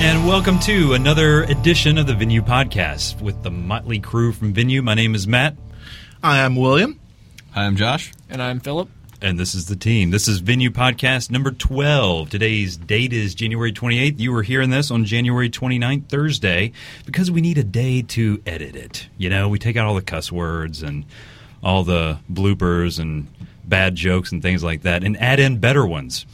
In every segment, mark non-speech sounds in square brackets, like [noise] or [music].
And welcome to another edition of the Venue Podcast with the motley crew from Venue. My name is Matt, I am William. Hi, I'm Josh. And I'm Philip. and this is the team. This is Venue Podcast number 12. Today's date is January 28th. You were hearing this on January 29th, Thursday, because we need a day to edit it. You know, we take out all the cuss words and all the bloopers and bad jokes and things like that and add in better ones.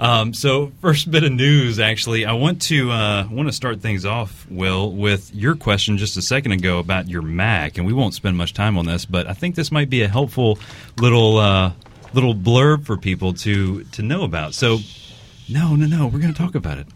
Um, so, first bit of news, actually, I want to uh, want to start things off, Will, with your question just a second ago about your Mac, and we won't spend much time on this, but I think this might be a helpful little uh, little blurb for people to to know about. So, no, no, no, we're going to talk about it.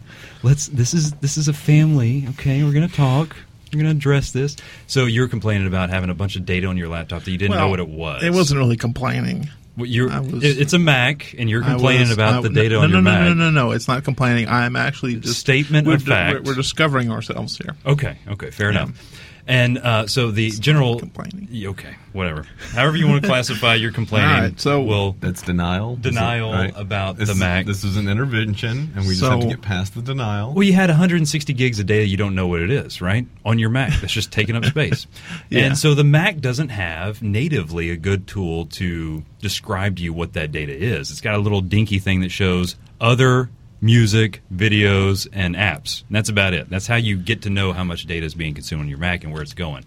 Let's. This is this is a family. Okay, we're going to talk. We're going to address this. So, you're complaining about having a bunch of data on your laptop that you didn't know what it was. It wasn't really complaining. Was- it's a Mac, and you're complaining was- about I- the data no, on no, your no, Mac. No, no, no, It's not complaining. I'm actually just Statement we're, of fact. We're, we're discovering ourselves here. Okay, okay, fair Yeah. enough. And uh, so the general complaining. Okay, whatever. However you want to [laughs] classify your complaining. All right, so- well, That's denial. Denial Is it- about this the is- Mac. This is an intervention, and we just have to get past the denial. well, you had 160 gigs of data. You don't know what it is, right? On your Mac, that's just taking up [laughs] space. Yeah. And so the Mac doesn't have natively a good tool to describe to you what that data is. It's got a little dinky thing that shows other music, videos, and apps. And that's about it. That's how you get to know how much data is being consumed on your Mac and where it's going.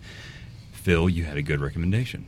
Phil, you had a good recommendation.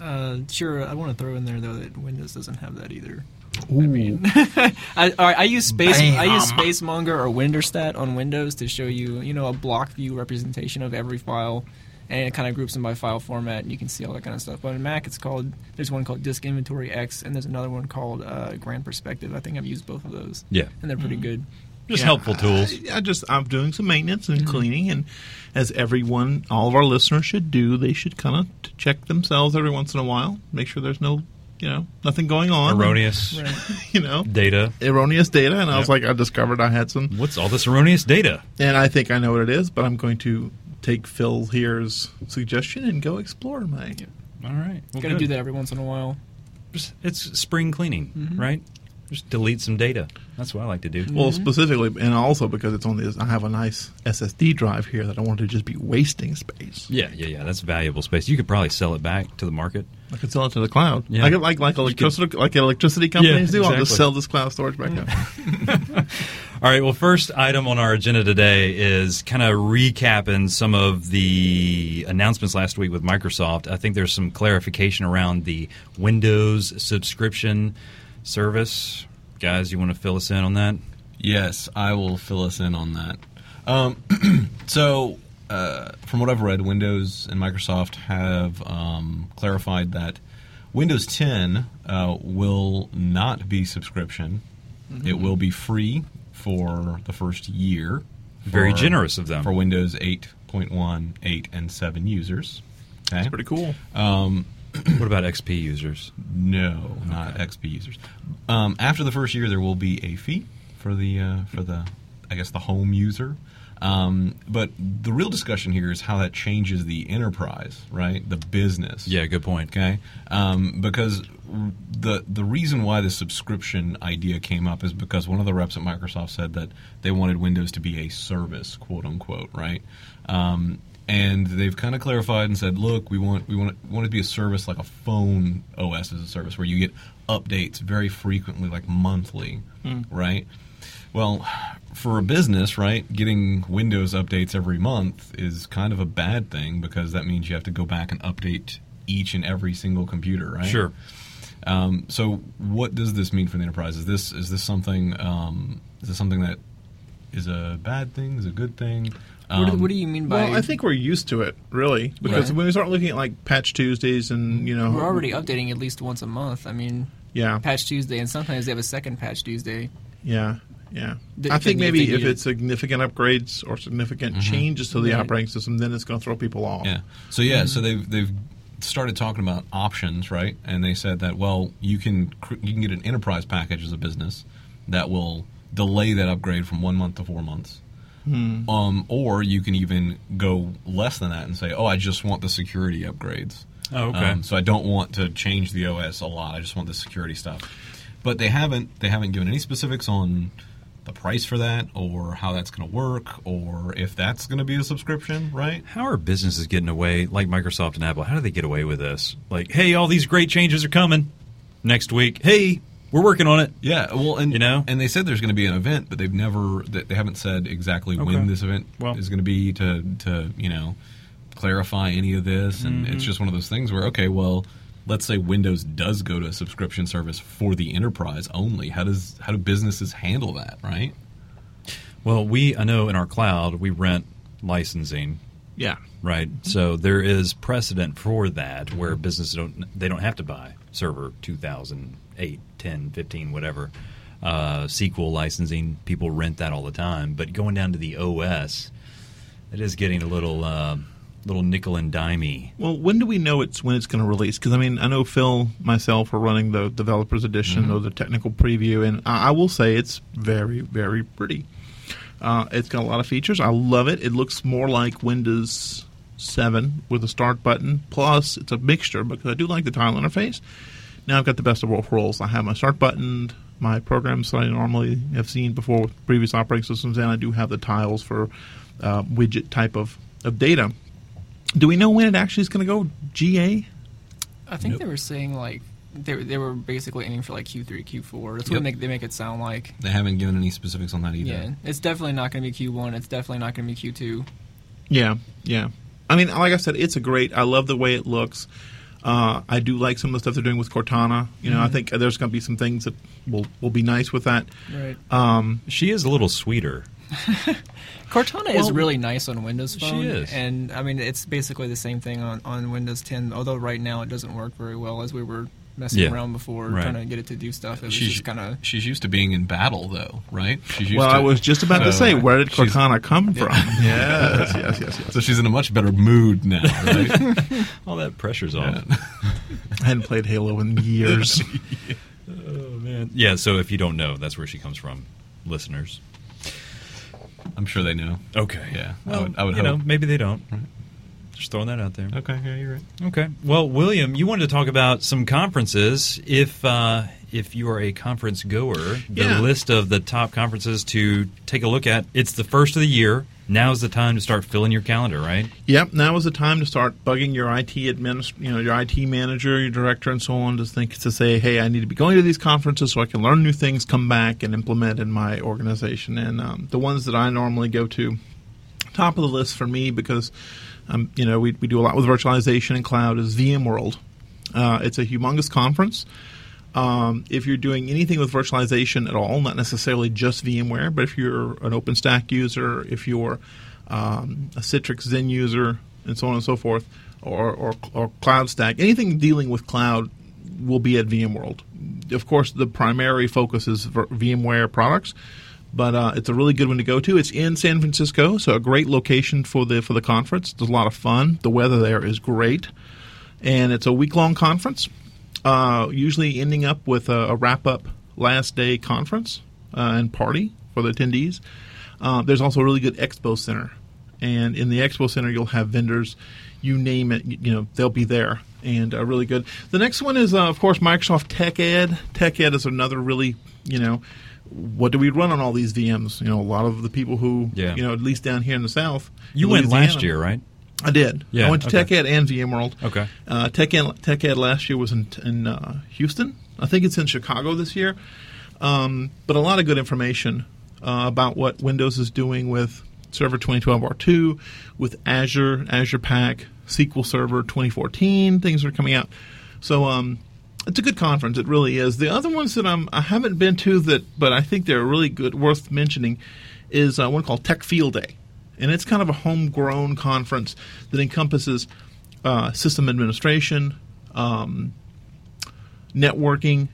Uh, sure, I want to throw in there though that Windows doesn't have that either. I mean, [laughs] I, all right, I use space. I use Bam. SpaceMonger or WinDirStat on Windows to show you, you know, a block view representation of every file, and it kind of groups them by file format, and you can see all that kind of stuff. But in Mac, it's called. There's one called Disk Inventory X, and there's another one called uh, Grand Perspective. I think I've used both of those, Yeah. and they're pretty mm-hmm. good. Just Yeah, helpful tools. Uh, I, I just I'm doing some maintenance and mm-hmm. cleaning, and as everyone, all of our listeners should do, they should kind of check themselves every once in a while, make sure there's no, you know, nothing going on, erroneous Right. [laughs] you know, data. erroneous data. And I was like, I discovered I had some, What's all this erroneous data? and I think I know what it is, but I'm going to take Phil here's suggestion and go explore my. All right. Well, Got to good. do that every once in a while. It's spring cleaning, Mm-hmm. right? Just delete some data. That's what I like to do. Well, specifically, and also because it's on this, I have a nice SSD drive here that I want to just be wasting space. Yeah, yeah, yeah. That's valuable space. You could probably sell it back to the market. I could sell it to the cloud. Yeah. Like like like electricity like electricity companies do. I'll just sell this cloud storage back up. [laughs] All right. Well, first item on our agenda today is kind of recapping some of the announcements last week with Microsoft. I think there's some clarification around the Windows subscription service. Guys, you want to fill us in on that? Yes, I will fill us in on that. Um, [clears throat] so, uh, from what I've read, Windows and Microsoft have um, clarified that Windows 10 uh, will not be subscription. It will be free for the first year. Very generous of them. For Windows 8.1, 8, and 7 users. Okay. It's pretty cool. Um, [clears throat] What about XP users? no, not XP users. Um, after the first year, there will be a fee for the uh, for the I guess the home user. Um, but the real discussion here is how that changes the enterprise, right? The business. Yeah, good point. Okay. Um, because the the reason why the subscription idea came up is because one of the reps at Microsoft said that they wanted Windows to be a service, quote unquote, right? Um, and they've kind of clarified and said, look, we want we want it, want it to be a service like a phone OS as a service where you get updates very frequently, like monthly, right? Well, for a business, right, getting Windows updates every month is kind of a bad thing because that means you have to go back and update each and every single computer, right? Sure. Um, so, what does this mean for the enterprise? Is this is this something um, is this something that is a bad thing? Is a good thing? What, do, Um, what do you mean by? Well, I think we're used to it, really, because Right. when we start looking at like Patch Tuesdays and you know, we're already updating at least once a month. I mean, yeah, Patch Tuesday, and sometimes they have a second Patch Tuesday. yeah, yeah. Th- I if think maybe if it's significant upgrades or significant changes to the Right. operating system, then it's going to throw people off. Yeah. So yeah, so they've they've started talking about options, right? And they said that well, you can cr- you can get an enterprise package as a business that will delay that upgrade from one month to four months. Um, or you can even go less than that and say, "Oh, I just want the security upgrades." Oh, okay. Um, so I don't want to change the OS a lot. I just want the security stuff. But they haven't they haven't given any specifics on the price for that, or how that's going to work, or if that's going to be a subscription, right? How are businesses getting away, like Microsoft and Apple? How do they get away with this? Like, hey, all these great changes are coming next week. Hey, we're working on it. Yeah, well, and You know? and they said there's going to be an event, but they've never they they haven't said exactly Okay. when this event Well. is going to be to to you know clarify any of this, and Mm-hmm. it's just one of those things where okay, well, let's say Windows does go to a subscription service for the enterprise only. How does how do businesses handle that, right? Well, we, I know in our cloud, we rent licensing, Yeah. right? So there is precedent for that where businesses don't, they don't have to buy server 2008, 10, 15, whatever. Uh, SQL licensing, people rent that all the time. But going down to the OS, it is getting a little, uh, little nickel and dimey. Well, when do we know it's when it's going to release? Because I mean, I know Phil, myself, are running the developers edition or the technical preview, and I, I will say it's very, very pretty. Uh, it's got a lot of features. I love it. It looks more like Windows 7 with a start button. Plus, it's a mixture because I do like the tile interface. Now I've got the best of both worlds. I have my start button, my programs that I normally have seen before with previous operating systems, and I do have the tiles for uh, widget type of, of data. Do we know when it actually is going to go GA? I think Nope. they were saying like they were- they were basically aiming for like Q3, Q4. That's Yep. what make, they make it sound like. They haven't given any specifics on that either. Yeah, it's definitely not going to be Q1. It's definitely not going to be Q2. Yeah, yeah. I mean, like I said, it's a great. I love the way it looks. Uh, I do like some of the stuff they're doing with Cortana. You know, I think there's going to be some things that will will be nice with that. Right. Um, She is a little sweeter. [laughs] Cortana is really nice on Windows she Phone. is. And I mean, it's basically the same thing on, on Windows 10, although right now it doesn't work very well as we were messing Yeah. around before Right. trying to get it to do stuff. It was She's kind of. she's used to being in battle though, right? She's used well, to, I was just about to uh, say, where did she's- Cortana come from? [laughs] yes, yes, yes, yes. So she's in a much better mood now, right? [laughs] All that pressure's off. Yeah. [laughs] I hadn't played Halo in years. Oh man. Yeah. So if you don't know, that's where she comes from, listeners. I'm sure they know. Okay. Yeah, I would- I would you know, maybe they don't. Just throwing that out there. Okay, yeah, you're right. Okay. Well, William, you wanted to talk about some conferences. If uh, if you are a conference goer, the Yeah. list of the top conferences to take a look at. It's the first of the year. Now is the time to start filling your calendar, right? Yep, now is the time to start bugging your IT administ- you know, your IT manager, your director, and so on. To think to say, hey, I need to be going to these conferences so I can learn new things, come back and implement in my organization. And um, the ones that I normally go to, top of the list for me because, um, you know, we we do a lot with virtualization and cloud is VMworld. Uh, it's a humongous conference. Um, if you're doing anything with virtualization at all, not necessarily just VMware, but if you're an OpenStack user, if you're um, a Citrix Xen user, and so on and so forth, or, or, or Cloud Stack, anything dealing with cloud will be at VMworld. Of course, the primary focus is VMware products, but uh, it's a really good one to go to. It's in San Francisco, so a great location for the for the conference. There's a lot of fun. The weather there is great, and it's a week long conference uh, usually ending up with a, a wrap up last day conference uh, and party for the attendees. Uh, there's also a really good expo center, and in the expo center you'll have vendors, you name it, you, you know they'll be there and uh, really good. The next one is uh, of course Microsoft Tech Ed. Tech Ed is another really you know. What do we run on all these VMs? You know, a lot of the people who, Yeah. you know, at least down here in the South. You went last year, right? I did. Yeah, I went to okay. Tech Ed and VMworld. Okay. Uh, Tech Ed, Tech Ed last year was in, in uh, Houston. I think it's in Chicago this year. Um, but a lot of good information uh, about what Windows is doing with Server 2012 R2, with Azure, Azure Pack, SQL Server 2014. Things are coming out. So um, it's a good conference. It really is. The other ones that I'm, I haven't been to that, but I think they're really good, worth mentioning, is uh, one called Tech Field Day, and it's kind of a homegrown conference that encompasses uh, system administration, um, networking,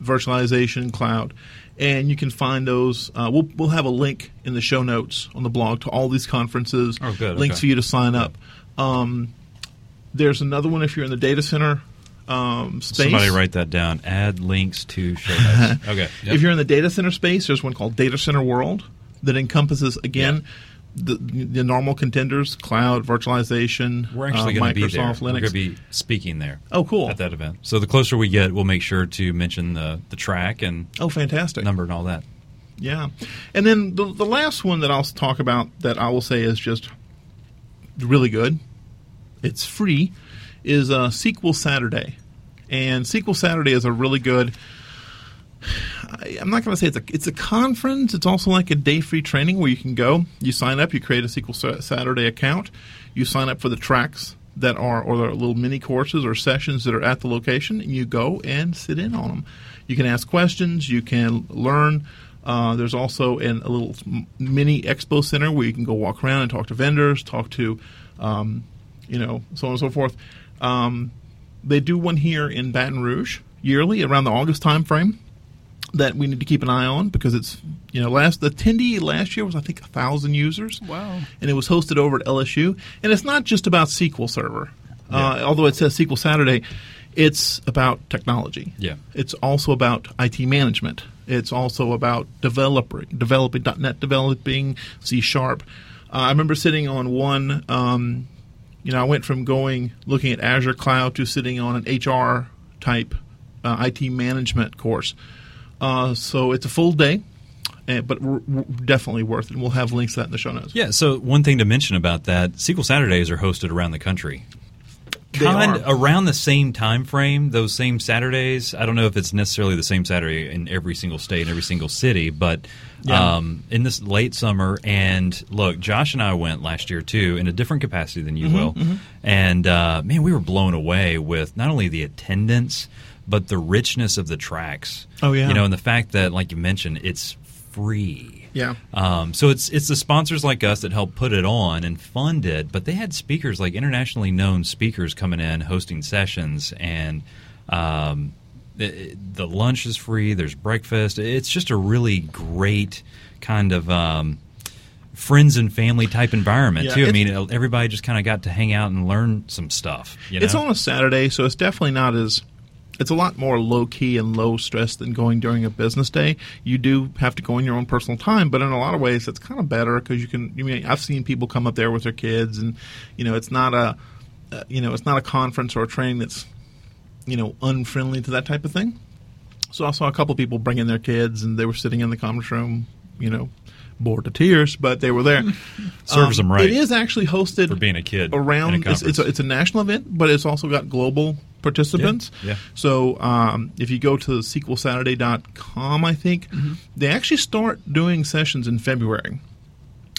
virtualization, cloud, and you can find those. Uh, we'll we'll have a link in the show notes on the blog to all these conferences. Oh, good, Links okay. for you to sign up. Um, there's another one if you're in the data center um, space. Somebody write that down. Add links to show notes. [laughs] okay. Yep. If you're in the data center space, there's one called Data Center World that encompasses again. The, the normal contenders, cloud, virtualization, We're actually uh, going to be there. Linux. We're going to be speaking there. Oh, cool. At that event. So the closer we get, we'll make sure to mention the the track and Oh, fantastic. number and all that. Yeah, and then the the last one that I'll talk about that I will say is just really good. It's free. Is uh, SQL Saturday, and SQL Saturday is a really good. I, I'm not going to say it's a it's a conference. It's also like a day free training where you can go. You sign up. You create a SQL Saturday account. You sign up for the tracks that are or the little mini courses or sessions that are at the location, and you go and sit in on them. You can ask questions. You can learn. Uh, there's also an, a little mini expo center where you can go walk around and talk to vendors, talk to, um, you know, so on and so forth. Um, they do one here in Baton Rouge yearly around the August time frame that we need to keep an eye on because it's you know last the attendee last year was I think a thousand users. Wow. And it was hosted over at LSU, and it's not just about SQL Server, uh, although it says SQL Saturday. It's about technology. Yeah. It's also about IT management. It's also about developer, developing .NET developing C sharp. Uh, I remember sitting on one. Um, you know, I went from going looking at Azure Cloud to sitting on an HR type uh, IT management course. Uh, so it's a full day, uh, but we're, we're definitely worth it. And we'll have links to that in the show notes. Yeah, so one thing to mention about that, SQL Saturdays are hosted around the country. Kind around the same time frame, those same Saturdays. I don't know if it's necessarily the same Saturday in every single state, in every single city, but Yeah. um, in this late summer. And look, Josh and I went last year too, in a different capacity than you Mm-hmm, will. And uh, man, we were blown away with not only the attendance, but the richness of the tracks. Oh, yeah. you know, and the fact that, like you mentioned, it's free. Yeah. Um, so it's it's the sponsors like us that help put it on and fund it, but they had speakers like internationally known speakers coming in hosting sessions, and um, the, the lunch is free. There's breakfast. It's just a really great kind of. Um, Friends and family type environment Yeah, too. I mean, everybody just kind of got to hang out and learn some stuff. You know? It's on a Saturday, so it's definitely not as. It's a lot more low key and low stress than going during a business day. You do have to go in your own personal time, but in a lot of ways, it's kind of better because you can. You mean I've seen people come up there with their kids, and you know it's not a, uh, you know it's not a conference or a training that's, you know, unfriendly to that type of thing. So I saw a couple people bring in their kids, and they were sitting in the conference room, you know, bored to tears, but they were there. [laughs] Serves them right It is actually hosted for being a kid around. a it's, it's, a, it's a national event, but it's also got global participants. Yeah, yeah. So um, if you go to sqlsaturday.com, I think Mm-hmm. they actually start doing sessions in February,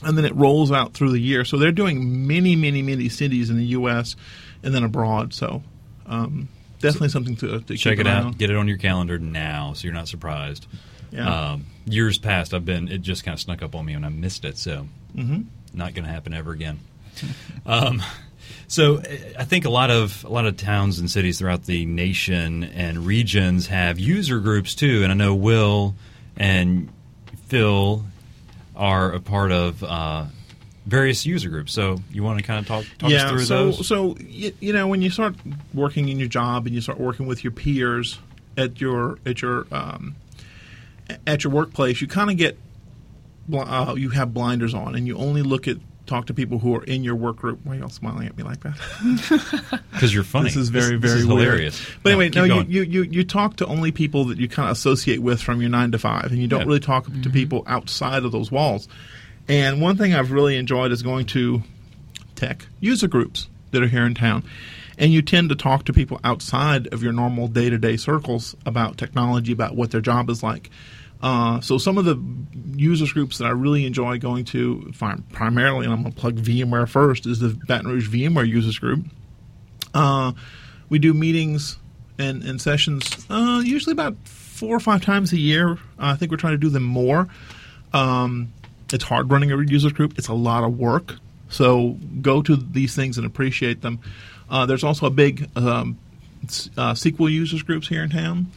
and then it rolls out through the year. So they're doing many, many, many cities in the U.S. and then abroad. So um, definitely something to, to check it out. on. Get it on your calendar now, so you're not surprised. Yeah. Um, years past, I've been. It just kind of snuck up on me, and I missed it. So, Mhm. not going to happen ever again. [laughs] um, so, I think a lot of a lot of towns and cities throughout the nation and regions have user groups too. And I know Will and Phil are a part of uh, various user groups. So, you want to kind of talk talk us through so, those? So you, you know when you start working in your job and you start working with your peers at your at your um, at your workplace, you kind of get uh, you have blinders on and you only look at talk to people who are in your work group. Why are y'all smiling at me like that? [laughs] Because you're funny. This is very, this, very is weird. hilarious. But anyway, keep no, you, you, you, you talk to only people that you kind of associate with from your nine to five, and you don't Yeah. really talk to mm-hmm. people outside of those walls. And one thing I've really enjoyed is going to tech user groups that are here in town. And you tend to talk to people outside of your normal day to day circles about technology, about what their job is like. Uh, so some of the users groups that I really enjoy going to, primarily, and I'm going to plug VMware first, is the Baton Rouge VMware users group. Uh, we do meetings and, and sessions uh, usually about four or five times a year. Uh, I think we're trying to do them more. Um, it's hard running a users group. It's a lot of work. So go to these things and appreciate them. Uh, there's also a big um, uh, SQL users groups here in town.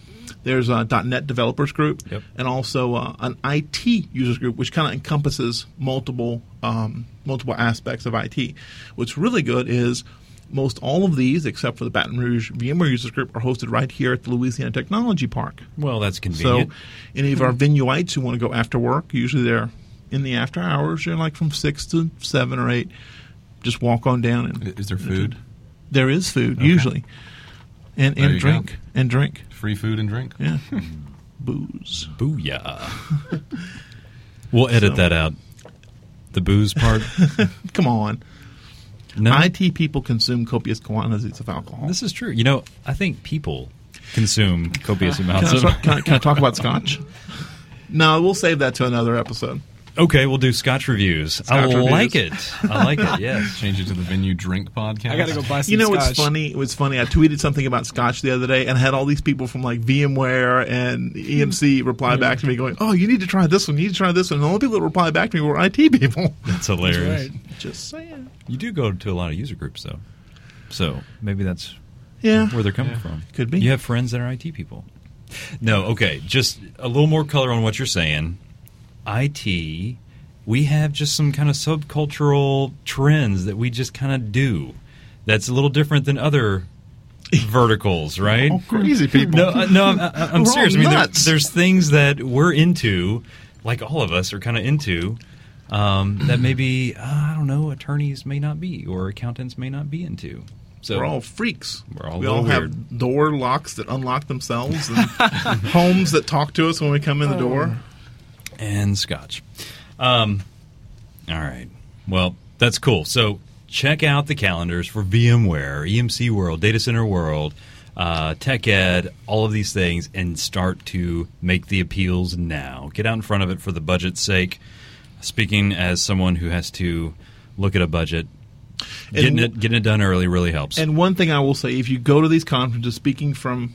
There's a .NET developers group, Yep. and also uh, an IT users group, which kind of encompasses multiple um, multiple aspects of IT. What's really good is most all of these, except for the Baton Rouge VMware users group, are hosted right here at the Louisiana Technology Park. well, that's convenient. So, any of our [laughs] venueites who want to go after work, usually they're in the after hours. They're like from six to seven or eight. Just walk on down, and Is there food? there is food usually, and and drink go. and drink. Free food and drink? Yeah, hmm. booze. Booyah. We'll edit So- that out. The booze part. [laughs] Come on. No, IT people consume copious quantities of alcohol. this is true. You know, I think people consume copious can, amounts I of. can I- can I talk about scotch? [laughs] No, we'll save that to another episode. Okay, we'll do Scotch reviews. I reviews. like it. I like it. Yes. [laughs] Change it to the venue drink podcast. I gotta go buy some. You know what's scotch. funny? It was funny. I tweeted something about scotch the other day and had all these people from like VMware and EMC reply back to me going, "Oh, you need to try this one. You need to try this one." And the only people that replied back to me were IT people. [laughs] That's hilarious. right. Just saying. You do go to a lot of user groups, though. So maybe that's Yeah, where they're coming Yeah. from. Could be. You have friends that are IT people. No, okay. Just a little more color on what you're saying. IT, we have just some kind of subcultural trends that we just kind of do. That's a little different than other verticals, right? all crazy people. No, uh, no, I'm, I- I'm We're all serious. I mean, there, there's things that we're into, like all of us are kind of into, um, that maybe uh, I don't know, attorneys may not be, or accountants may not be into. So we're all freaks. We're all a we little all have weird. door locks that unlock themselves and [laughs] homes that talk to us when we come in the door. And scotch. Um, all right. Well, that's cool. So check out the calendars for VMware, EMC World, Data Center World, uh, Tech Ed, all of these things, and start to make the appeals now. Get out in front of it for the budget's sake. Speaking as someone who has to look at a budget, getting And- it getting it done early really helps. And one thing I will say, if you go to these conferences, speaking from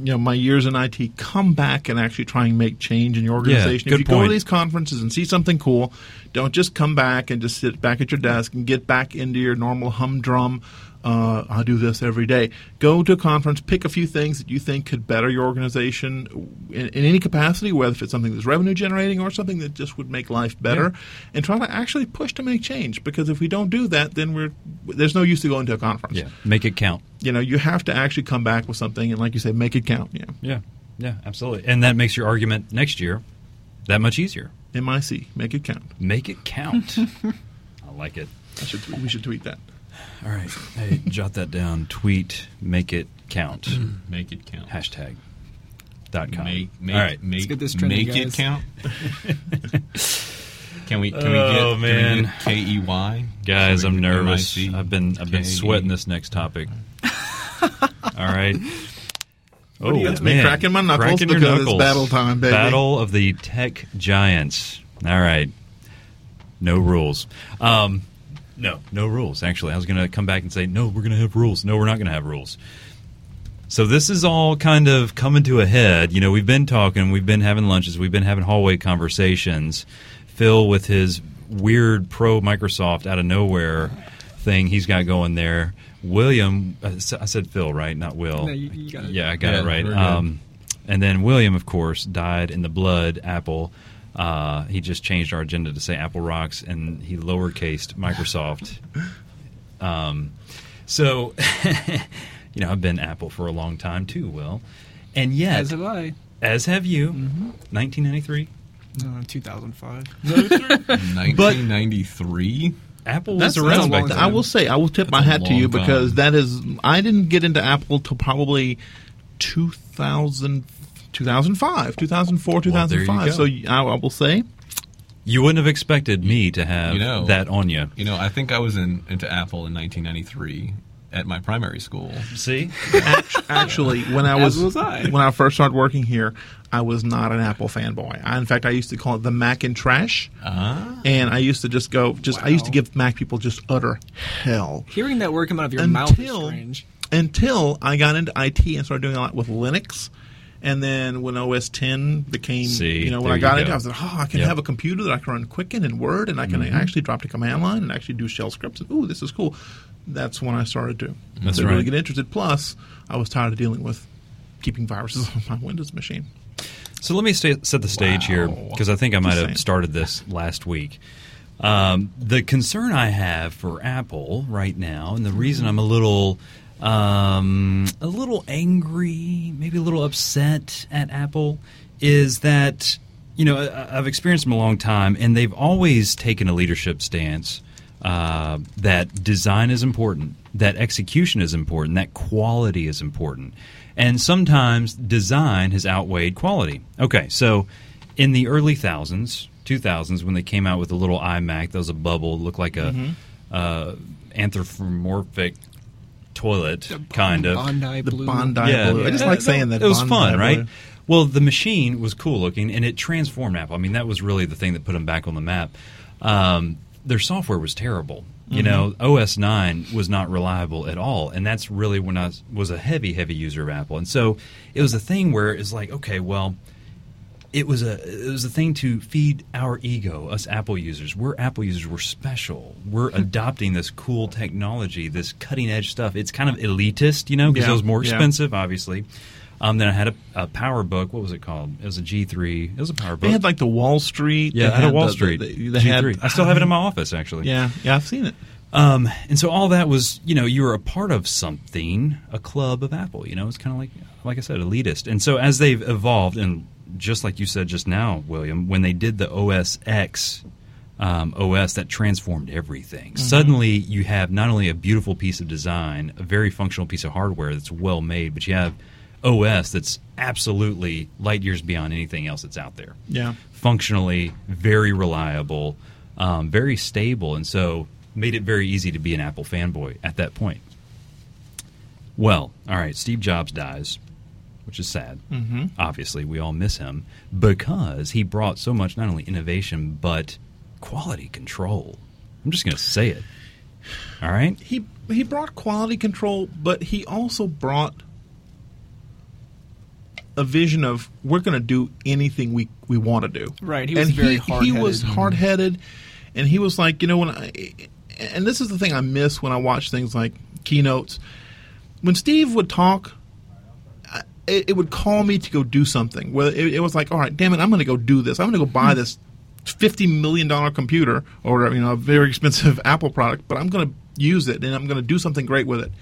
you know my years in IT, come back and actually try and make change in your organization. good if you go to these conferences and see something cool, don't just come back and just sit back at your desk and get back into your normal humdrum. Uh, I do this every day. Go to a conference, pick a few things that you think could better your organization in, in any capacity, whether if it's something that's revenue generating or something that just would make life better, and try to actually push to make change. Because if we don't do that, then we're there's no use to going to a conference yeah, make it count. you know, you have to actually come back with something, and like you say, make it count. Yeah, Yeah, yeah, absolutely. And that makes your argument next year that much easier. MIC, make it count. Make it count. [laughs] I like it. Should we should tweet that. All right. [laughs] Hey, jot that down. Tweet, make it count. Make it count. Hashtag. Dot com. Make, make, All right. make, get this trending, make it count. [laughs] can we? Can Oh, we get? man. K E Y. Guys, I'm Can we get nervous. MIC? I've been I've been K E? sweating this next topic. [laughs] All right. Oh, do you- That's me cracking my knuckles Cracking your because it's knuckles. battle time, baby. Battle of the tech giants. All right. No rules. Um, no, no rules. Actually, I was going to come back and say, no, we're going to have rules. No, we're not going to have rules. So this is all kind of coming to a head. You know, we've been talking, we've been having lunches, we've been having hallway conversations. Phil with his weird pro Microsoft out of nowhere thing he's got going there. William, uh, I said Phil, right? Not Will. No, you- you got it. Yeah, I got Yeah, it right. Um, and then William, of course, died in the blood. Apple. Uh, he just changed our agenda to say Apple rocks, and he lowercased Microsoft. Um, so, [laughs] you know, I've been Apple for a long time too, Will, and yet, As have I. as have you, Mm-hmm. 1993. Uh, 2005. 1993. Apple was that's around back then. I will say, I will tip my That's a hat to you long time. because that is. I didn't get into Apple till probably 2000, 2005, 2004, Well, there you 2005. go. so I, I will say, You wouldn't have expected me to have You know- that on you. You know, I think I was in into Apple in 1993 at my primary school. See, actually, when I was, was I. when I first started working here, I was not an Apple fanboy. I, in fact, I used to call it the Mac and trash. Ah. and I used to just go, just I used to give Mac people just utter hell Hearing that word come out of your mouth is until strange. until I got into IT and started doing a lot with Linux. And then when OS 10 became, See, you know, when I got go. into, it, I was like, oh, I can Yep. have a computer that I can run Quicken and Word, and I can Mm-hmm. actually drop to command line and actually do shell scripts. And ooh, this is cool. That's when I started to, That's right. really get interested. Plus, I was tired of dealing with keeping viruses [laughs] on my Windows machine. So let me stay, set the stage here because I think I might have started this last week. Um, the concern I have for Apple right now, and the reason I'm a little, um, a little angry, maybe a little upset at Apple, is that you know I've experienced them a long time, and they've always taken a leadership stance uh, that design is important, that execution is important, that quality is important. And sometimes design has outweighed quality. Okay, so in the early thousands, 2000s when they came out with the little iMac that was a bubble, looked like a Mm-hmm. uh, anthropomorphic toilet, kind of. Bondi The blue. Bondi Yeah. blue. I just Yeah, like saying that. It was Bondi fun, blue. right? Well, the machine was cool looking, and it transformed Apple. I mean, that was really the thing that put them back on the map. Um, their software was terrible. You know, OS nine was not reliable at all, and that's really when I was, was a heavy, heavy user of Apple. And so it was a thing where it's like, okay, well, it was a it was a thing to feed our ego, us Apple users. We're Apple users. We're special. We're adopting this cool technology, this cutting edge stuff. It's kind of elitist, you know, because Yeah, it was more yeah. expensive, obviously. Um, then I had a, a Power Book. What was it called? It was a G three. It was a PowerBook. They had like the Wall Street. yeah, they I had a Wall the- Street. the- they G3. had- I still have it in my office, actually. Yeah, yeah, I've seen it. Um, and so all that was, you know, you were a part of something, a club of Apple. You know, it's kind of like, like I said, elitist. And so as they've evolved, and just like you said just now, William, when they did the OS X um, OS, that transformed everything. Suddenly, you have not only a beautiful piece of design, a very functional piece of hardware that's well made, but you have OS that's absolutely light years beyond anything else that's out there Yeah. functionally very reliable, um, very stable, and so made it very easy to be an Apple fanboy at that point. Well, all right, Steve Jobs dies, which is sad. Mm-hmm. Obviously, we all miss him because he brought so much not only innovation but quality control. I'm just going to say it. All right. He he brought quality control, but he also brought a vision of we're going to do anything we we want to do. Right, he was and very he, he was hard-headed. and he was like, you know, when I and this is the thing I miss when I watch things like keynotes. When Steve would talk, I- it, it would call me to go do something. Whether it, it was like, all right, damn it, I'm going to go do this. I'm going to go buy this fifty million dollar computer or you know a very [laughs] expensive Apple product, but I'm going to use it and I'm going to do something great with it.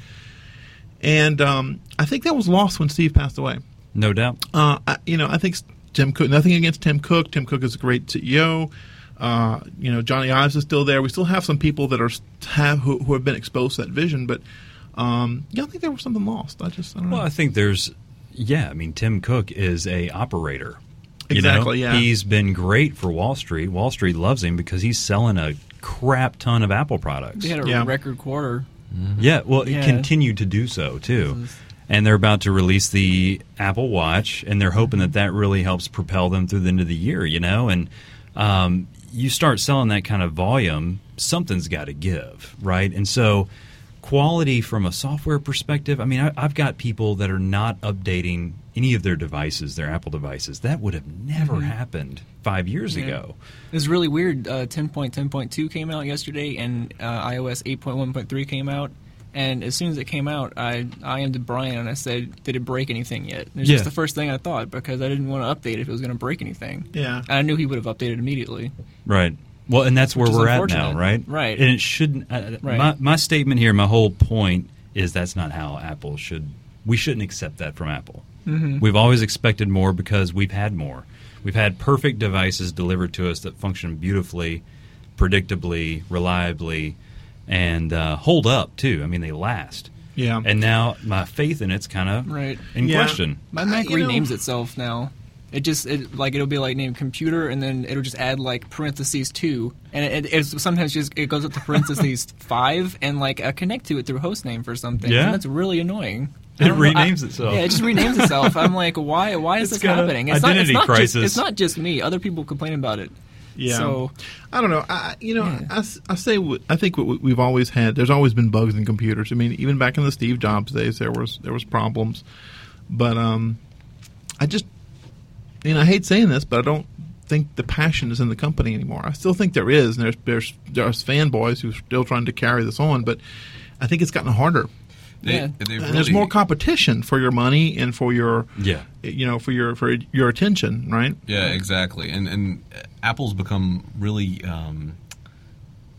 And um, I think that was lost when Steve passed away. No doubt. Uh, I, you know, I think Tim Cook. Nothing against Tim Cook. Tim Cook is a great CEO. Uh, you know, Jony Ives is still there. We still have some people that are have who, who have been exposed to that vision, but um, yeah, I think there was something lost. I just I don't know. Well, I think there's, yeah. I mean, Tim Cook is a operator. You know? Exactly, yeah. He's been great for Wall Street. Wall Street loves him because he's selling a crap ton of Apple products. They had a Yeah. record quarter. Yeah, well, Yeah. it continued to do so too. And they're about to release the Apple Watch, and they're hoping that that really helps propel them through the end of the year. You know, and um, you start selling that kind of volume, something's got to give, right? And so, quality from a software perspective. I mean, I, I've got people that are not updating any of their devices, their Apple devices. That would have never happened five years Yeah. ago. It was really weird. Uh, 10.10.2 came out yesterday, and uh, iOS 8.1.3 came out. And as soon as it came out, I I am to Brian and I said, "Did it break anything yet?" It's Yeah. just the first thing I thought because I didn't want to update if it was going to break anything. yeah, And I knew he would have updated immediately. Right. Well, and that's where we're at now, right? Right. And it shouldn't. Uh, Right. My, my statement here, my whole point is that's not how Apple should. We shouldn't accept that from Apple. Mm-hmm. We've always expected more because we've had more. We've had perfect devices delivered to us that function beautifully, predictably, reliably, and uh, hold up too. I mean, they last. yeah. And now my faith in it's kind of Right. in Yeah. question. My Mac you know- renames itself now. It just it, like it'll be like named computer, and then it'll just add like parentheses two, and it, it, it's sometimes just it goes up to parentheses [laughs] five, and like I connect to it through host name for something. Yeah? and that's really annoying. It I don't know- I- renames itself. Yeah, it just renames itself. I'm [laughs] like, why? Why is It's this got a happening? identity not, it's not crisis. Just, it's not just me. Other people complain about it. Yeah. So I don't know. I, you know, Yeah. I, s- I say I think what we- we've always had. There's always been bugs in computers. I mean, even back in the Steve Jobs days, there was there was problems. But um, I just, you know, I hate saying this, but I don't think the passion is in the company anymore. I still think there is, and there's there's there's fanboys who are still trying to carry this on, but I think it's gotten harder. They, Yeah. they And really, there's more competition for your money and for your Yeah. you know for your for your attention, right? Yeah, exactly. And and Apple's become really um,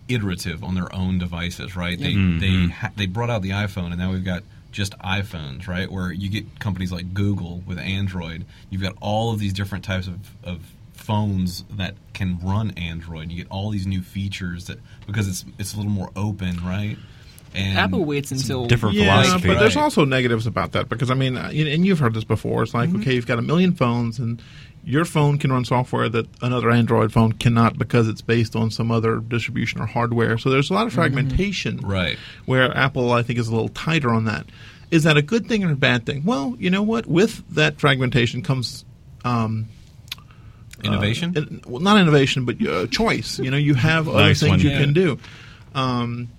iterative on their own devices, right? They Mm-hmm. they ha- they brought out the iPhone, and now we've got just iPhones, right? Where you get companies like Google with Android. You've got all of these different types of, of phones that can run Android. You get all these new features that because it's it's a little more open, right? And Apple waits until different Yeah, philosophy. but there's also negatives about that because I mean, uh, and you've heard this before. It's like, okay, you've got a million phones, and your phone can run software that another Android phone cannot because it's based on some other distribution or hardware. So there's a lot of fragmentation. Right. Where Apple, I think, is a little tighter on that. Is that a good thing or a bad thing? Well, you know what? With that fragmentation comes. Um, innovation. uh, in- well, not innovation, but uh, choice. You know, you have other things one. you Yeah. can do. Um,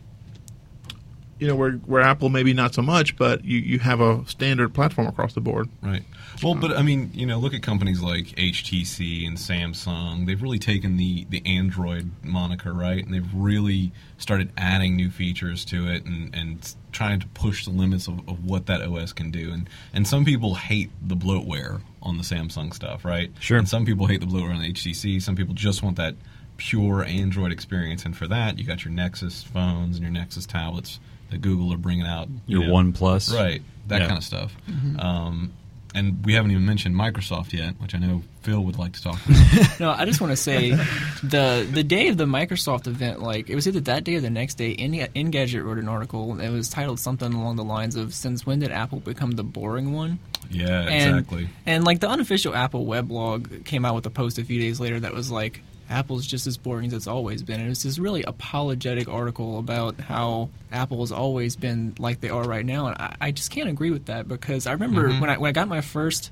you know, where where Apple maybe not so much, but you, you have a standard platform across the board. Right. Well, but I mean, you know, look at companies like HTC and Samsung. They've really taken the the Android moniker, right? And they've really started adding new features to it and and trying to push the limits of, of what that OS can do. And and some people hate the bloatware on the Samsung stuff, right? Sure. And some people hate the bloatware on the HTC. Some people just want that pure Android experience. And for that, you got your Nexus phones and your Nexus tablets that Google are bringing out. you Your know. One Plus. Right, that Yeah. kind of stuff. Um, and we haven't even mentioned Microsoft yet, which I know Phil would like to talk about. [laughs] No, I just want to say the the day of the Microsoft event, like it was either that day or the next day. Engadget wrote an article. and It was titled something along the lines of "Since when did Apple become the boring one?" yeah, And, exactly. And like the unofficial Apple weblog came out with a post a few days later that was like, Apple's just as boring as it's always been. And it's this really apologetic article about how Apple has always been like they are right now. And I, I just can't agree with that because I remember Mm-hmm. when I when I got my first.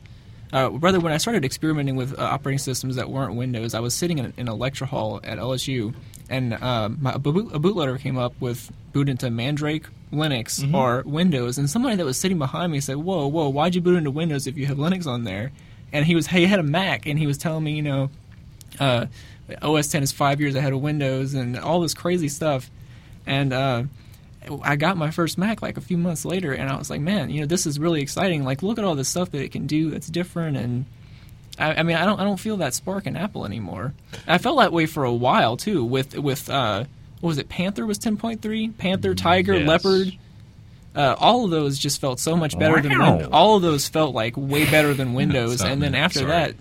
Uh, rather, when I started experimenting with uh, operating systems that weren't Windows, I was sitting in, in a lecture hall at LSU, and uh, my, a, boot, a bootloader came up with boot into Mandrake, Linux, Mm-hmm. or Windows, and somebody that was sitting behind me said, "Whoa, whoa, why'd you boot into Windows if you have Linux on there?" And he was hey, he had a Mac, and he was telling me, you know, uh, OS 10 is five years ahead of Windows, and all this crazy stuff, and uh, I got my first Mac like a few months later, and I was like, man, you know, this is really exciting. Like, look at all the stuff that it can do that's different, and I, I mean, I don't, I don't feel that spark in Apple anymore. I felt that way for a while too. With, with, uh, what was it? Panther was 10.3. Panther, Tiger, Yes. Leopard. Uh, all of those just felt so much better than Wow. Win- all of those felt like way better than [laughs] Windows. And then after Sorry. that,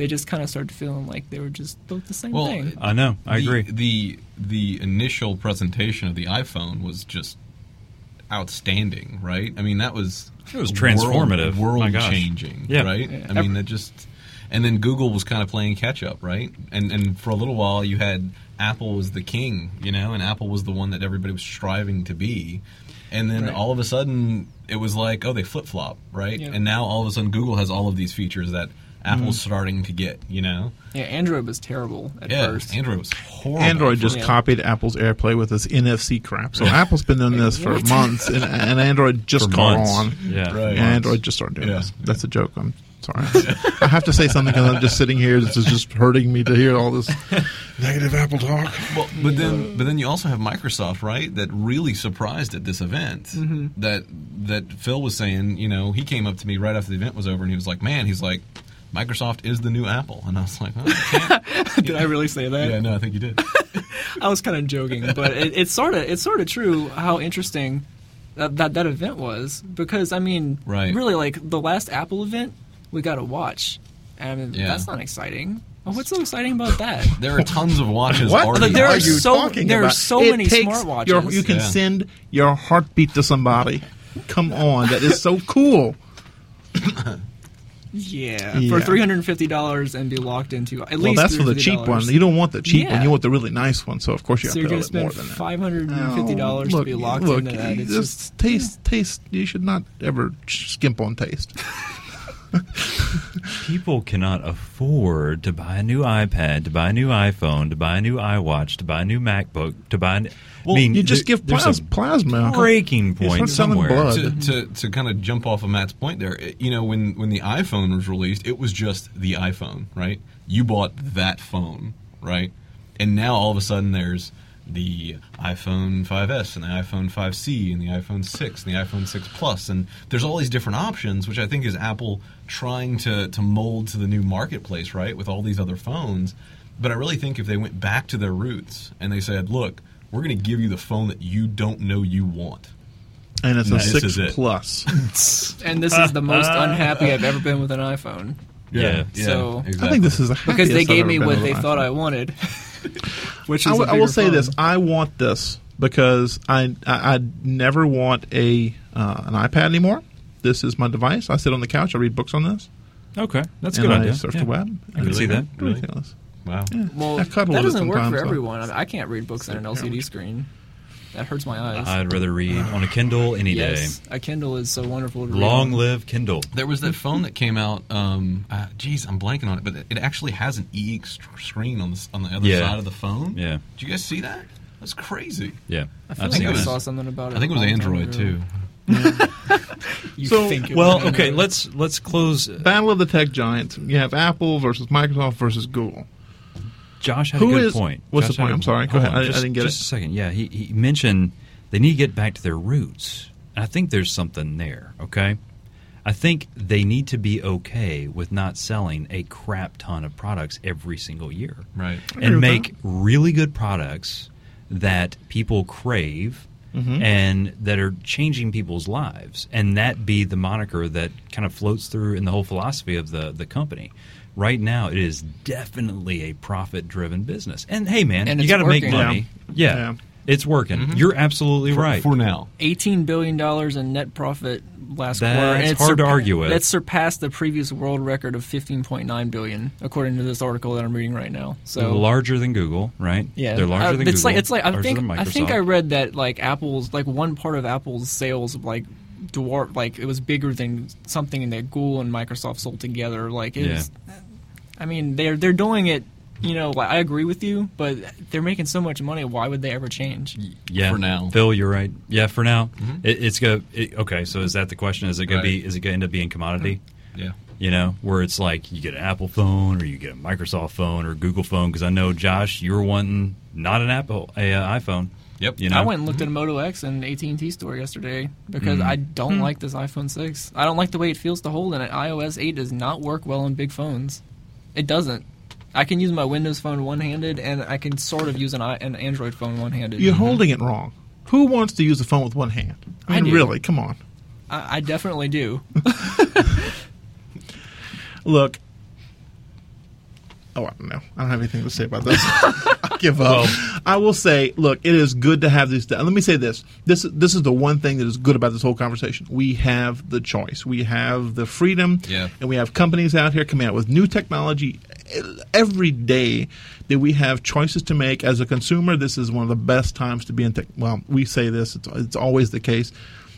they just kind of started feeling like they were just both the same Well, thing. Uh, I know. I the, agree. The the initial presentation of the iPhone was just outstanding, right? I mean, that was It was transformative. My world changing, Yeah. right? Yeah. I mean, that just and then Google was kind of playing catch up, right? And and for a little while, you had Apple was the king, you know, and Apple was the one that everybody was striving to be. And then Right. all of a sudden, it was like, oh, they flip flop, right? Yeah. And now all of a sudden, Google has all of these features that Apple's starting to get, you know? yeah, Android was terrible at Yeah, first. Android was horrible. Android just Yeah. copied Apple's AirPlay with this NFC crap. So Apple's been doing this for [laughs] months, and, and Android just For caught on. Yeah. Right. And Android just started doing Yeah. this. That's a joke. I'm sorry. I have to say something because I'm just sitting here. This is just hurting me to hear all this [laughs] negative Apple talk. Well, but then, but then you also have Microsoft, right? That really surprised at this event. Mm-hmm. That that Phil was saying, you know, he came up to me right after the event was over, and he was like, "Man, he's like, Microsoft is the new Apple," and I was like, oh, I can't. [laughs] Did I really say that? "Yeah, no, I think you did." [laughs] I was kind of joking, but it, it's sort of it's sort of true how interesting that, that that event was because I mean, Right. really, like the last Apple event, we got a watch, and Yeah. that's not exciting. Well, what's so exciting about that? [laughs] There are tons of watches What already. There are are you so- talking there are so It many takes smartwatches. your- you can Yeah. send your heartbeat to somebody. Come on, that is so cool. Yeah, Yeah. for three hundred and fifty dollars and be locked into at Well, least that's for the cheap one. You don't want the cheap one. Yeah. You want the really nice one. So of course you so have to going pay a little more than that. five hundred and fifty dollars Oh, to be locked look, into that. It's just, just taste, taste. You should not ever skimp on taste. [laughs] [laughs] People cannot afford to buy a new iPad, to buy a new iPhone, to buy a new iWatch, to buy a new MacBook, to buy. An, Well, I mean, you just there- give plas- a plasma. breaking point start selling somewhere. blood. to, to, to kind of jump off of Matt's point there, it- you know, when, when the iPhone was released, it was just the iPhone, right? You bought that phone, right? And now all of a sudden there's the iPhone 5S and the iPhone 5C and the iPhone 6 and the iPhone 6 Plus, and there's all these different options, which I think is Apple trying to, to mold to the new marketplace, right? With all these other phones. But I really think if they went back to their roots and they said, look, we're going to give you the phone that you don't know you want. and it's a six it. plus. [laughs] and this is the most unhappy I've ever been with an iPhone Yeah. So- I think this is the because they gave me what they thought iPhone. [laughs] I wanted. Which I is will- will say phone. this: I want this because I I, I never want a uh, an iPad anymore. This is my device. I sit on the couch. I read books on this. Okay, that's a good I idea. surf Yeah. the web. I can see that. Really? Ridiculous. Wow. Yeah. Well, I cuddle that with it doesn't work for so- everyone. I, mean, I can't read books on an LCD screen. That hurts my eyes. I'd rather read on a Kindle any yes, a Kindle is so wonderful. To day. read Long live Kindle. There was that phone that came out. Um, uh, geez, I'm blanking on it, but it actually has an e screen on the on the other Yeah. side of the phone. Yeah, Did you guys see that? That's crazy. yeah. I feel I've like seen I saw something about it. I think it was a long time Android too. Mm. [laughs] You So- think it Well, okay. Android. Let's let's close. Uh, Battle of the tech giants. You have Apple versus Microsoft versus Google. Josh had Who a good is- point. what's Josh the point? I'm sorry. Go ahead. on, I- I just, didn't get just it. a second. Yeah, he, he mentioned they need to get back to their roots. And I think there's something there. Okay, I think they need to be okay with not selling a crap ton of products every single year, Right. and with make really good products that people crave. Mm-hmm. And that are changing people's lives, and that be the moniker that kind of floats through in the whole philosophy of the the company. Right now, it is definitely a profit driven business. And hey, man, And you got to make money. Yeah, Yeah. It's working. You're absolutely For, right. for now. eighteen billion dollars in net profit last That's quarter. and it's hard to argue with. That surpassed the previous world record of fifteen point nine billion, according to this article that I'm reading right now. So larger than Google, right? Yeah, they're larger Uh, than it's Google. like it's like I think I think I read that like Apple's like one part of Apple's sales like dwarf like it was bigger than something that Google and Microsoft sold together. Like it's, I mean they're they're doing it. You know, like, I agree with you, but they're making so much money. Why would they ever change? Yeah, For now. Phil, you're right. Yeah, for now, Mm-hmm. it, it's go. It, okay, so is that the question? Is it going Right. to be? Is it going to end up being commodity? Yeah. You know, where it's like you get an Apple phone or you get a Microsoft phone or Google phone. Because I know Josh, you were wanting not an Apple, a uh, iPhone. Yep. You know, I went and looked at a Moto X and AT and T store yesterday because Mm. I don't Hmm. like this iPhone six. I don't like the way it feels to hold, and it. iOS eight does not work well on big phones. It doesn't. I can use my Windows phone one handed, and I can sort of use an, an Android phone one handed. You're mm-hmm. holding it wrong. Who wants to use a phone with one hand? I I mean, do. really? Come on. I, I definitely do. [laughs] Look. Oh, I don't know. I don't have anything to say about this. [laughs] I give up. I will say, look, it is good to have these. Let me say this: this this is the one thing that is good about this whole conversation. We have the choice. We have the freedom, Yeah. and we have companies out here coming out with new technology every day. That we have choices to make as a consumer. This is one of the best times to be in tech. Well, we say this; it's, it's always the case.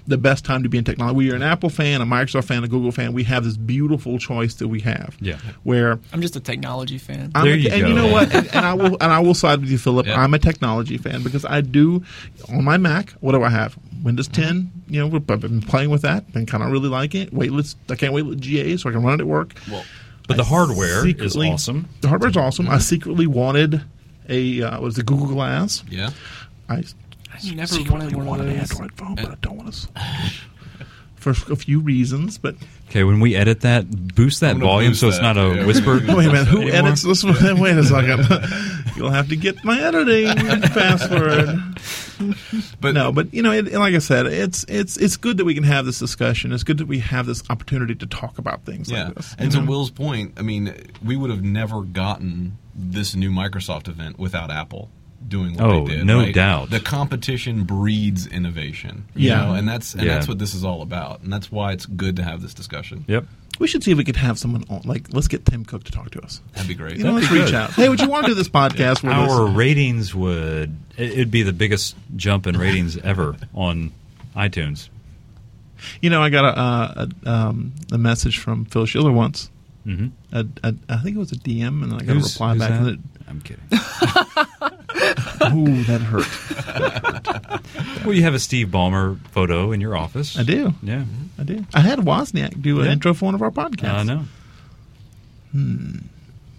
The best time to be in technology. We are an Apple fan, a Microsoft fan, a Google fan. We have this beautiful choice that we have. Yeah. Where I'm just a technology fan. I'm There a- you and go. you know what? [laughs] And, and I will and I will side with you, Philip. Yeah. I'm a technology fan because I do on my Mac. What do I have? Windows 10. You know, I've been playing with that and kind of really like it. Waitlist. I can't wait with GA so I can run it at work. Well, but the hardware is awesome. The hardware is awesome. I secretly wanted a uh, was the Google Glass. yeah. I I never secretly wanted one of wanted an those. Android phone, but I don't want to. [laughs] [laughs] For a few reasons, but Okay, when we edit that, boost that I'm gonna volume boost so it's that, not a yeah. whisper. [laughs] Wait a minute, who anymore. edits this one? Wait a second. You'll have to get my editing password. But no, but you know, it, like I said, it's it's it's good that we can have this discussion. It's good that we have this opportunity to talk about things Yeah, like this. and you to know? Will's point, I mean, we would have never gotten this new Microsoft event without Apple doing what Oh, they did. no right? doubt. The competition breeds innovation. you Yeah. know, and that's and Yeah. that's what this is all about, and that's why it's good to have this discussion. Yep. we should see if we could have someone on. Like, let's get Tim Cook to talk to us. That'd be great. You know, let's That'd be reach out. Hey, would you want to do this [laughs] podcast with Our us? ratings would it- it'd be the biggest jump in ratings ever on iTunes. You know, I got a a, a, um, a message from Phil Schiller once. Mm-hmm. A, a, I think it was a DM, and I got a reply back. that? And I'm kidding. [laughs] [laughs] it, [laughs] ooh, that hurt. [laughs] well, you have a Steve Ballmer photo in your office. I do. Yeah, I do. I had Wozniak do an Yeah. intro for one of our podcasts. I know. Hmm.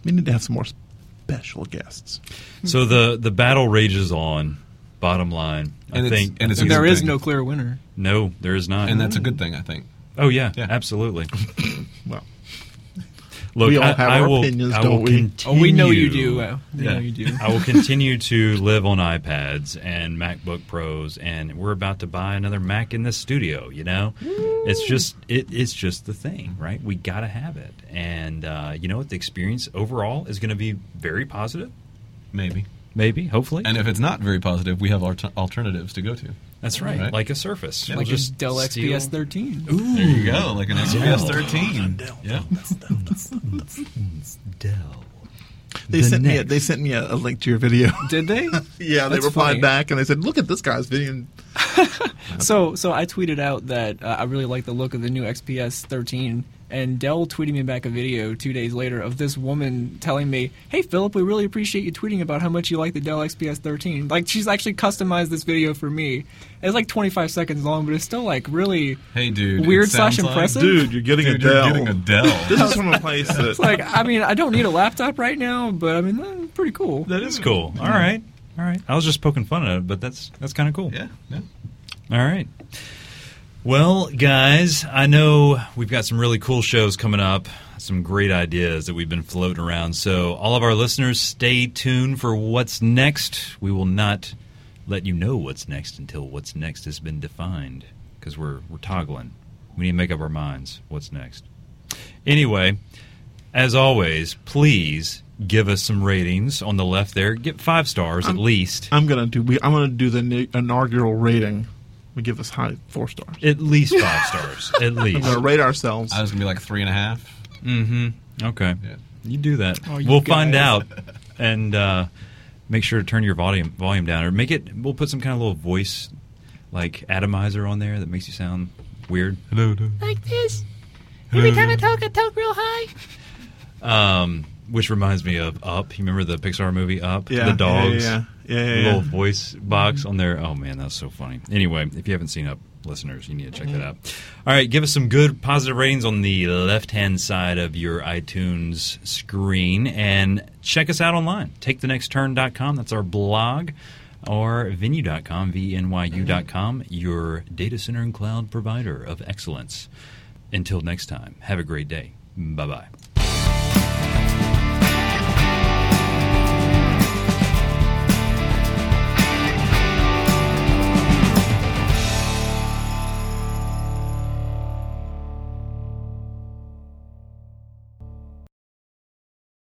We need to have some more special guests. So the the battle rages on. Bottom line, And I it's- think and And a there good is thing. no clear winner. no, there is not. and that's a good thing, I think. oh yeah, Yeah. absolutely. [coughs] Well, Look, We all I, have I our will, opinions, I don't we? Continue, Oh, we know you do. Uh, we Yeah. know you do. I will [laughs] continue to live on iPads and MacBook Pros, and we're about to buy another Mac in this studio. You know, it's just it, it's just the thing, right? We got to have it, and uh, you know what? The experience overall is going to be very positive. Maybe. Maybe, hopefully. And if it's not very positive, we have alter- alternatives to go to. That's right, Right. like a Surface. Yeah. We'll like a Dell steal- XPS 13. Ooh, There you go, like an XPS 13. Dell. Yeah. Dell. They The sent me. A, they sent me a, a link to your video. [laughs] Did they? [laughs] yeah, they That's replied funny. back and they said, "Look at this guy's video." [laughs] So, so I tweeted out that uh, I really like the look of the new XPS 13, and Dell tweeted me back a video two days later of this woman telling me, "Hey, Philip, we really appreciate you tweeting about how much you like the Dell XPS 13." Like she's actually customized this video for me. It's like 25 seconds long, but it's still like really. Hey, dude. Weird it sounds slash like- impressive? Dude, you're getting Dude, a Dell. you're getting a Dell. [laughs] this is from a [laughs] place that It's like I mean, I don't need a laptop right now, but I mean, eh, pretty cool. That is cool. All right, all right. I was just poking fun at it, but that's that's kind of cool. yeah, yeah. All right. Well, guys, I know we've got some really cool shows coming up, some great ideas that we've been floating around. So, all of our listeners, stay tuned for what's next. We will not let you know what's next until what's next has been defined because we're we're toggling. We need to make up our minds what's next. Anyway, as always, please give us some ratings on the left there. Get five stars at least. I'm gonna do. We, I'm gonna do the inaugural rating. We give us high four stars. At least five [laughs] stars. At I'm least. gonna rate ourselves. I was going to be like three and a half. Mm-hmm. Okay. Yeah. You do that. Oh, you we'll find out, and uh, make sure to turn your volume volume down, or make it. We'll put some kind of little voice, like atomizer, on there that makes you sound weird. Hello. like this. Every time I talk, I talk real high. Um, which reminds me of Up. You remember the Pixar movie Up? yeah, The dogs. Yeah, yeah, yeah. yeah, yeah. little voice box on there. Oh man, that's so funny. Anyway, if you haven't seen Up, listeners, you need to check that out. All right, give us some good positive ratings on the left hand side of your iTunes screen, and check us out online. TakeTheNextTurn.com. That's our blog. Or venyu.com, V-N-Y-U.com, your data center and cloud provider of excellence. Until next time, have a great day. Bye bye.